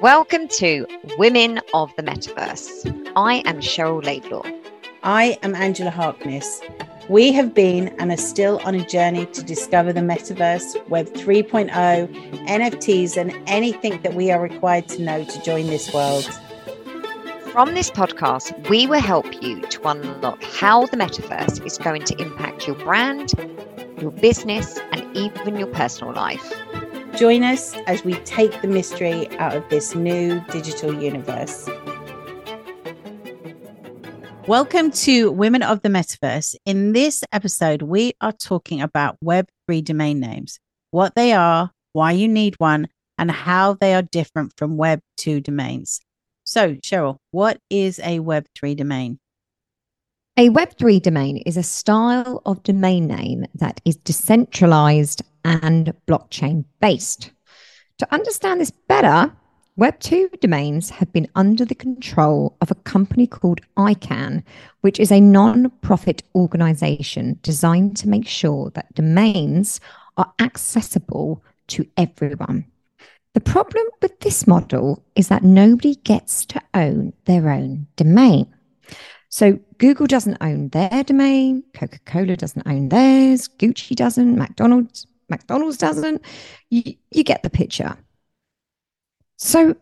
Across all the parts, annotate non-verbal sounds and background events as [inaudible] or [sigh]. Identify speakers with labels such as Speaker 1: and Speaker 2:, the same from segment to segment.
Speaker 1: Welcome to Women of the Metaverse. I am Cheryl Laidlaw.
Speaker 2: I am Angela Harkness. We have been and are still on a journey to discover the metaverse, Web 3.0, NFTs, and anything that we are required to know to join this world.
Speaker 1: From this podcast, we will help you to unlock how the metaverse is going to impact your brand, your business, and even your personal life.
Speaker 2: Join us as we take the mystery out of this new digital universe. Welcome to Women of the Metaverse. In this episode, we are talking about Web3 domain names, what they are, why you need one, and how they are different from Web2 domains. So, Cheryl, what is a Web3 domain?
Speaker 1: A Web3 domain is a style of domain name that is decentralized and blockchain based. To understand this better, Web2 domains have been under the control of a company called ICANN, which is a non profit organization designed to make sure that domains are accessible to everyone. The problem with this model is that nobody gets to own their own domain. So Google doesn't own their domain, Coca Cola doesn't own theirs, Gucci doesn't, McDonald's McDonald's doesn't. You, you get the picture. So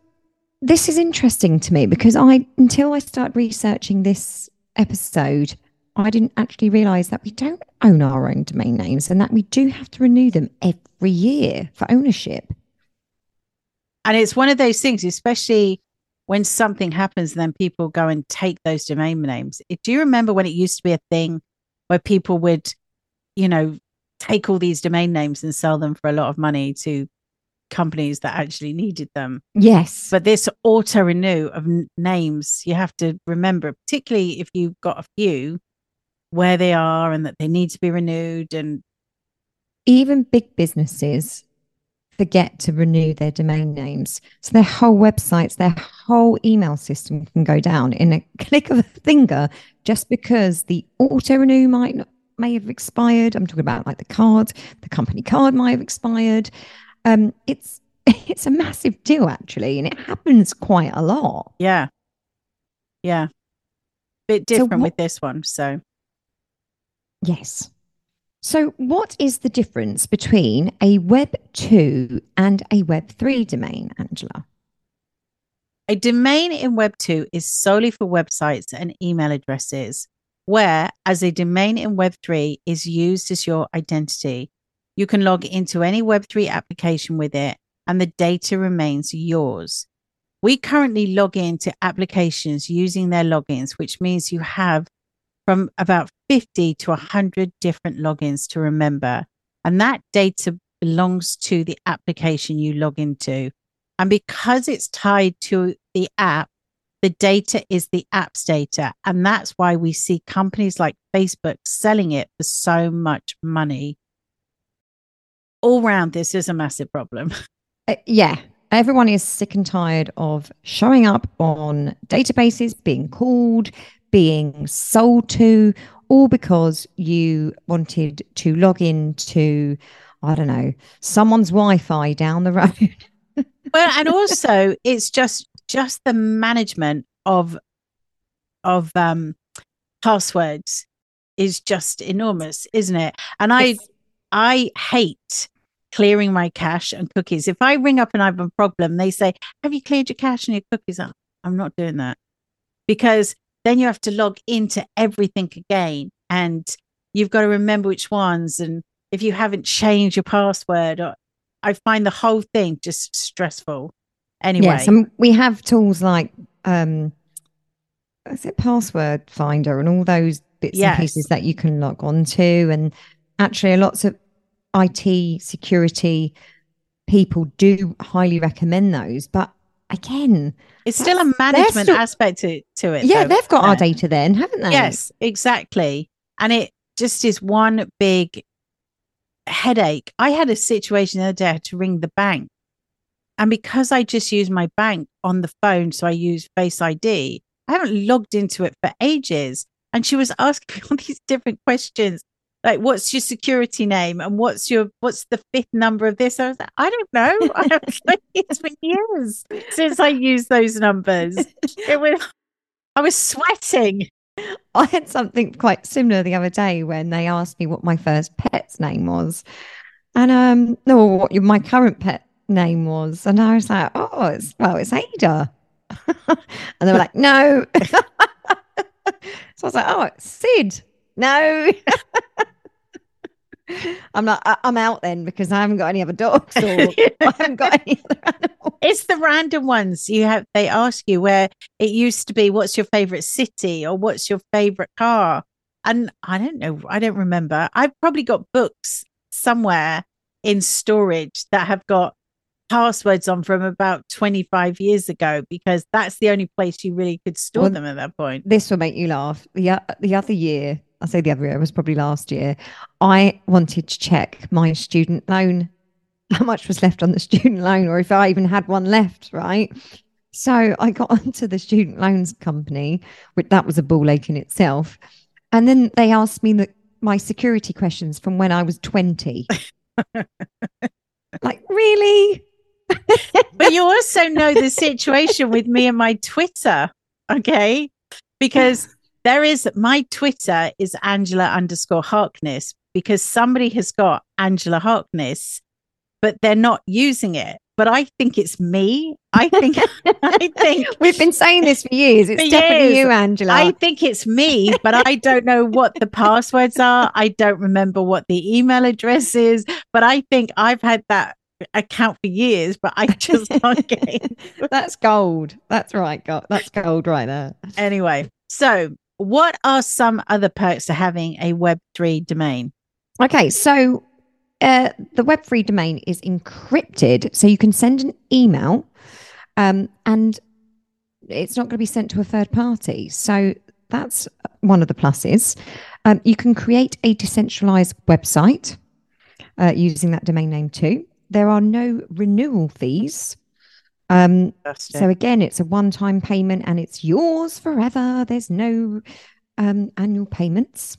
Speaker 1: this is interesting to me because I, until I start researching this episode, I didn't actually realize that we don't own our own domain names and that we do have to renew them every year for ownership.
Speaker 2: And it's one of those things, especially when something happens, then people go and take those domain names. Do you remember when it used to be a thing where people would, you know, take all these domain names and sell them for a lot of money to companies that actually needed them.
Speaker 1: Yes.
Speaker 2: But this auto renew of n- names, you have to remember, particularly if you've got a few, where they are and that they need to be renewed. And
Speaker 1: even big businesses forget to renew their domain names. So their whole websites, their whole email system can go down in a [laughs] click of a finger just because the auto renew might not may have expired. I'm talking about like the card, the company card might have expired. Um, it's [laughs] it's a massive deal actually, and it happens quite a lot.
Speaker 2: Yeah, yeah, bit different so what, with this one. So
Speaker 1: yes. So, what is the difference between a Web 2 and a Web 3 domain, Angela?
Speaker 2: A domain in Web 2 is solely for websites and email addresses where as a domain in Web3 is used as your identity. You can log into any Web3 application with it and the data remains yours. We currently log into applications using their logins, which means you have from about 50 to 100 different logins to remember. And that data belongs to the application you log into. And because it's tied to the app, the data is the app's data. And that's why we see companies like Facebook selling it for so much money. All round, this is a massive problem. [laughs]
Speaker 1: Uh, yeah. Everyone is sick and tired of showing up on databases, being called, being sold to, all because you wanted to log in to, I don't know, someone's Wi Fi down the road. [laughs]
Speaker 2: well, and also it's just just the management of of um passwords is just enormous isn't it? And i i hate clearing my cache and cookies. If i ring up and i have a problem they say have you cleared your cache and your cookies i'm not doing that. Because then you have to log into everything again and you've got to remember which ones and if you haven't changed your password i find the whole thing just stressful Anyway, yes,
Speaker 1: and we have tools like um, is it password finder and all those bits yes. and pieces that you can log on to, and actually, lots of IT security people do highly recommend those, but again,
Speaker 2: it's still a management still, aspect to, to it.
Speaker 1: Yeah, though, they've got our data then, haven't they?
Speaker 2: Yes, exactly. And it just is one big headache. I had a situation the other day, I had to ring the bank and because I just use my bank on the phone, so I use Face ID, I haven't logged into it for ages. And she was [laughs] asking me all these different questions. like what's your security name and what's your what's the fifth number of this i was like i don't know [laughs] i haven't [laughs] it's been years since i used those numbers it was i was sweating
Speaker 1: I had something quite similar the other day when they asked me what my first pet's name was. And um no what my current pet name was. And I was like, oh, it's well, it's Ada. [laughs] and they were like, no. [laughs] so I was like, oh, it's Sid. No. [laughs] I'm not. I'm out then because I haven't got any other dogs or I haven't got any other animals.
Speaker 2: It's the random ones you have. They ask you where it used to be. What's your favorite city or what's your favorite car? And I don't know. I don't remember. I've probably got books somewhere in storage that have got passwords on from about 25 years ago because that's the only place you really could store well, them at that point.
Speaker 1: This will make you laugh. The, the other year, I say the other year, it was probably last year, I wanted to check my student loan, [laughs] how much was left on the student loan, or if I even had one left, right? So I got [laughs] onto the student loans company, which that was a ball ache in itself. And then they asked me the, my security questions from when I was 20. [laughs] like, really?
Speaker 2: But you also know the situation with me and my Twitter, okay? Because there is my Twitter is Angela underscore Harkness because somebody has got Angela Harkness, but they're not using it. But I think it's me. I think [laughs] I think
Speaker 1: we've been saying this for years. It's for definitely years. you, Angela.
Speaker 2: I think it's me, but I don't know what the passwords are. I don't remember what the email address is. But I think I've had that account for years, but I just can't get it. [laughs]
Speaker 1: That's gold. That's right. God. That's gold right there.
Speaker 2: Anyway, so what are some other perks to having a Web3 domain?
Speaker 1: Okay, so uh, the Web3 domain is encrypted, so you can send an email um, and it's not going to be sent to a third party. So that's one of the pluses. Um, you can create a decentralized website uh, using that domain name too. There are no renewal fees. Um, so again, it's a one-time payment and it's yours forever. There's no um, annual payments.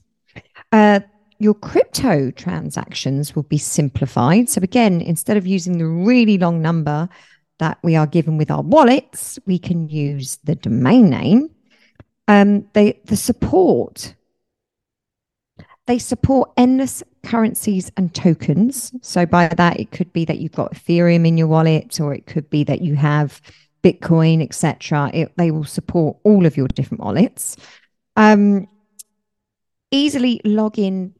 Speaker 1: Uh, your crypto transactions will be simplified. So again, instead of using the really long number that we are given with our wallets, we can use the domain name. Um, they the support they support endless currencies and tokens. So by that, it could be that you've got Ethereum in your wallet, or it could be that you have Bitcoin, etc. They will support all of your different wallets. Um, easily log in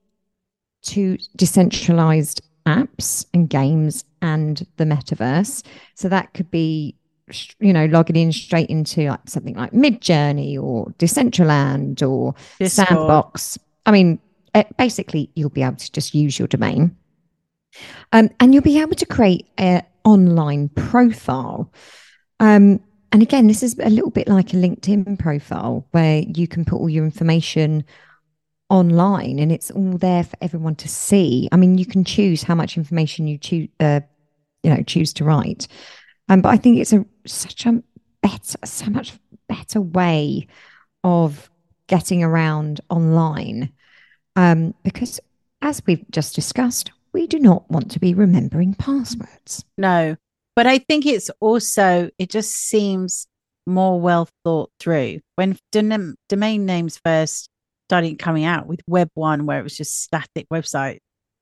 Speaker 1: to decentralized apps and games and the metaverse. So that could be, you know, logging in straight into like something like Midjourney or Decentraland or Discord. Sandbox. I mean, uh, basically you'll be able to just use your domain. Um, and you'll be able to create an online profile. Um, and again this is a little bit like a linkedin profile where you can put all your information online and it's all there for everyone to see. I mean you can choose how much information you choose uh, you know choose to write. Um, but i think it's a such a better so much better way of getting around online um, because, as we've just discussed, we do not want to be remembering passwords.
Speaker 2: No, but I think it's also, it just seems more well thought through. When domain names first started coming out with Web 1, where it was just static website,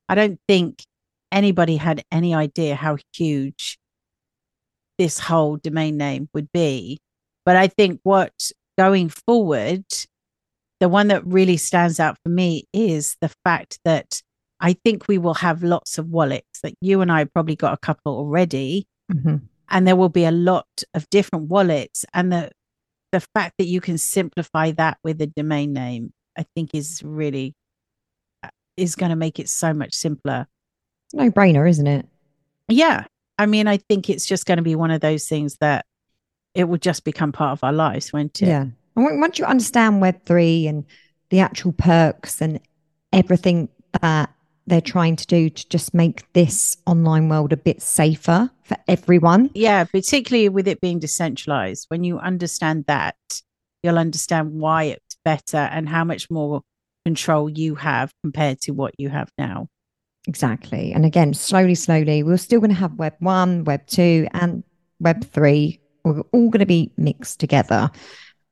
Speaker 2: I don't think anybody had any idea how huge this whole domain name would be. But I think what going forward, the one that really stands out for me is the fact that I think we will have lots of wallets. That you and I probably got a couple already, mm-hmm. and there will be a lot of different wallets. And the the fact that you can simplify that with a domain name, I think, is really uh, is going to make it so much simpler.
Speaker 1: No brainer, isn't it?
Speaker 2: Yeah, I mean, I think it's just going to be one of those things that it will just become part of our lives, won't it?
Speaker 1: Yeah. And once you understand Web3 and the actual perks and everything that they're trying to do to just make this online world a bit safer for everyone.
Speaker 2: Yeah, particularly with it being decentralized. When you understand that, you'll understand why it's better and how much more control you have compared to what you have now.
Speaker 1: Exactly. And again, slowly, slowly, we're still going to have Web 1, Web 2, and Web 3. We're all going to be mixed together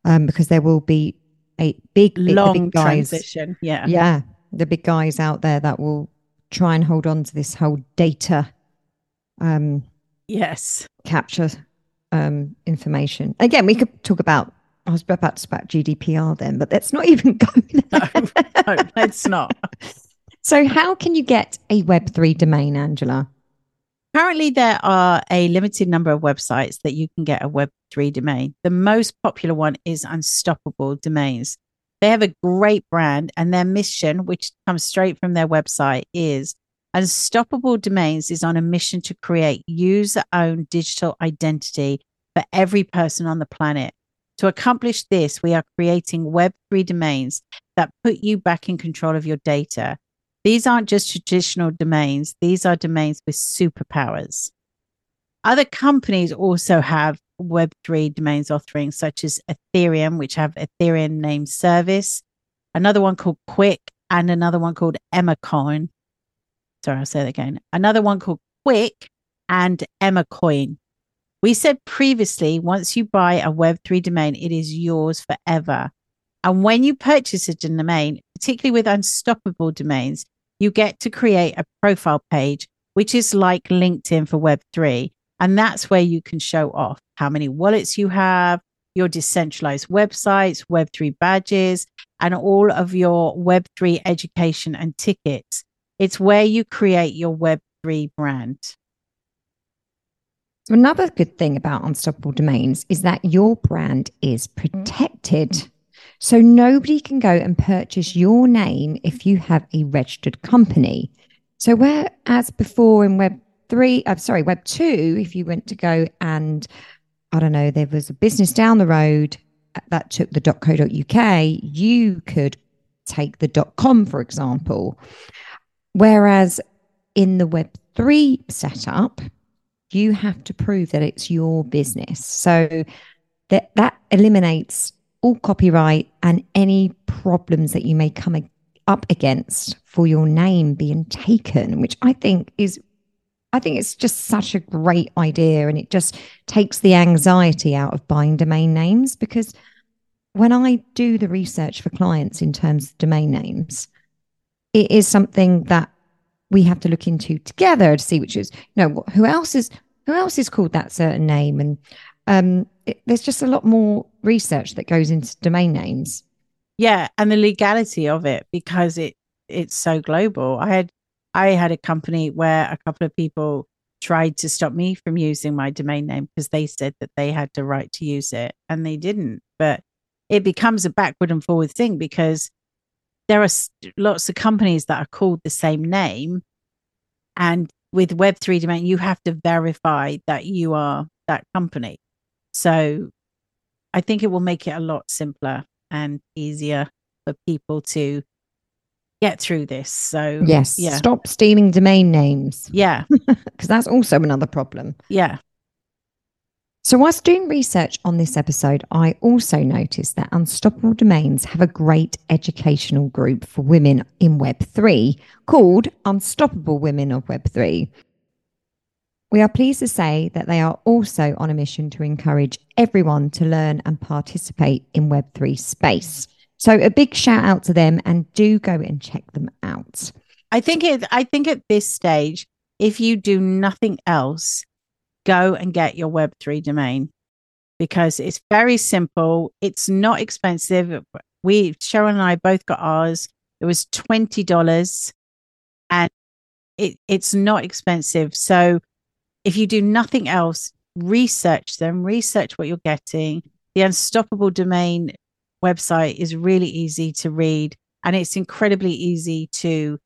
Speaker 1: um, because there will be a big,
Speaker 2: long
Speaker 1: big guys,
Speaker 2: transition. Yeah.
Speaker 1: Yeah. The big guys out there that will try and hold on to this whole data um,
Speaker 2: Yes.
Speaker 1: capture um, information. Again, we could talk about, I was about to about GDPR then, but let's not [laughs] even go there.
Speaker 2: No, it's not. [laughs]
Speaker 1: So, how can you get a Web3 domain, Angela?
Speaker 2: Currently, there are a limited number of websites that you can get a Web3 domain. The most popular one is Unstoppable Domains. They have a great brand, and their mission, which comes straight from their website, is Unstoppable Domains is on a mission to create user owned digital identity for every person on the planet. To accomplish this, we are creating Web3 domains that put you back in control of your data. These aren't just traditional domains, these are domains with superpowers. Other companies also have Web3 domains offerings, such as Ethereum, which have Ethereum name service, another one called Quick, and another one called Emercoin. Sorry, I'll say that again. Another one called Quick and Emercoin. We said previously, once you buy a Web3 domain, it is yours forever. And when you purchase a domain, particularly with unstoppable domains, you get to create a profile page, which is like LinkedIn for Web3. And that's where you can show off how many wallets you have, your decentralized websites, Web3 badges, and all of your Web3 education and tickets. It's where you create your Web3 brand.
Speaker 1: So, another good thing about Unstoppable Domains is that your brand is protected. Mm-hmm. So, nobody can go and purchase your name if you have a registered company. So, whereas before in Web 3, I'm sorry, Web 2, if you went to go and I don't know, there was a business down the road that took the .co.uk, you could take the .com, for example. Whereas in the Web3 setup, you have to prove that it's your business. So that that eliminates all copyright and any problems that you may come up against for your name being taken, which I think is I think it's just such a great idea and it just takes the anxiety out of buying domain names because when I do the research for clients in terms of domain names, it is something that we have to look into together to see which is you know who else is who else is called that certain name? And um, it, there's just a lot more research that goes into domain names
Speaker 2: Yeah, and the legality of it because it it's so global. I had I had a company where a couple of people tried to stop me from using my domain name because they said that they had the right to use it and they didn't. But it becomes a backward and forward thing because there are lots of companies that are called the same name and with web3 domain you have to verify that you are that company so i think it will make it a lot simpler and easier for people to get through this so
Speaker 1: yes
Speaker 2: yeah.
Speaker 1: stop stealing domain names.
Speaker 2: Yeah. [laughs]
Speaker 1: Because that's also another problem.
Speaker 2: Yeah.
Speaker 1: So, whilst doing research on this episode, I also noticed that Unstoppable Domains have a great educational group for women in Web3 called Unstoppable Women of Web3. We are pleased to say that they are also on a mission to encourage everyone to learn and participate in Web3 space. So, a big shout out to them and do go and check them out.
Speaker 2: I think it. I think at this stage, if you do nothing else, go and get your Web three domain because it's very simple. It's not expensive. We Sharon and I both got ours. It was twenty dollars, and it it's not expensive. So if you do nothing else, research them. Research what you're getting. The Unstoppable Domain website is really easy to read, and it's incredibly easy to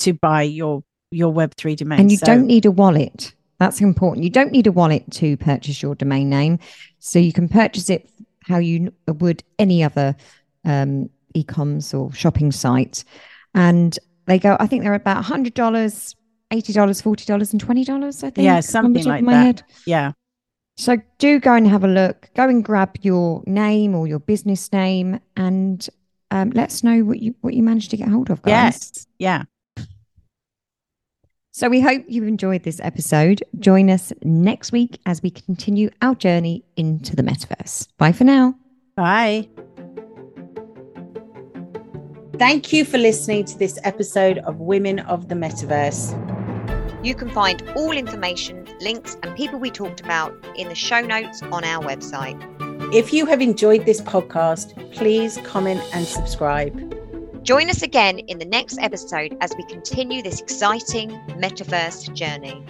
Speaker 2: to buy your your Web3 domain.
Speaker 1: And you
Speaker 2: So-
Speaker 1: don't need a wallet. That's important. You don't need a wallet to purchase your domain name. So you can purchase it how you would any other um, e-coms or shopping site. And they go, I think they're about $100, $80, $40, and $20, I think.
Speaker 2: Yeah, something like
Speaker 1: my
Speaker 2: that.
Speaker 1: head.
Speaker 2: yeah.
Speaker 1: So do go and have a look. Go and grab your name or your business name and um, let us know what you what you managed to get hold of, guys.
Speaker 2: Yes. Yeah.
Speaker 1: So we hope you enjoyed this episode. Join us next week as we continue our journey into the metaverse. Bye for now.
Speaker 2: Bye. Thank you for listening to this episode of Women of the Metaverse.
Speaker 3: You can find all information, links, and people we talked about in the show notes on our website.
Speaker 2: If you have enjoyed this podcast, please comment and subscribe.
Speaker 3: Join us again in the next episode as we continue this exciting metaverse journey.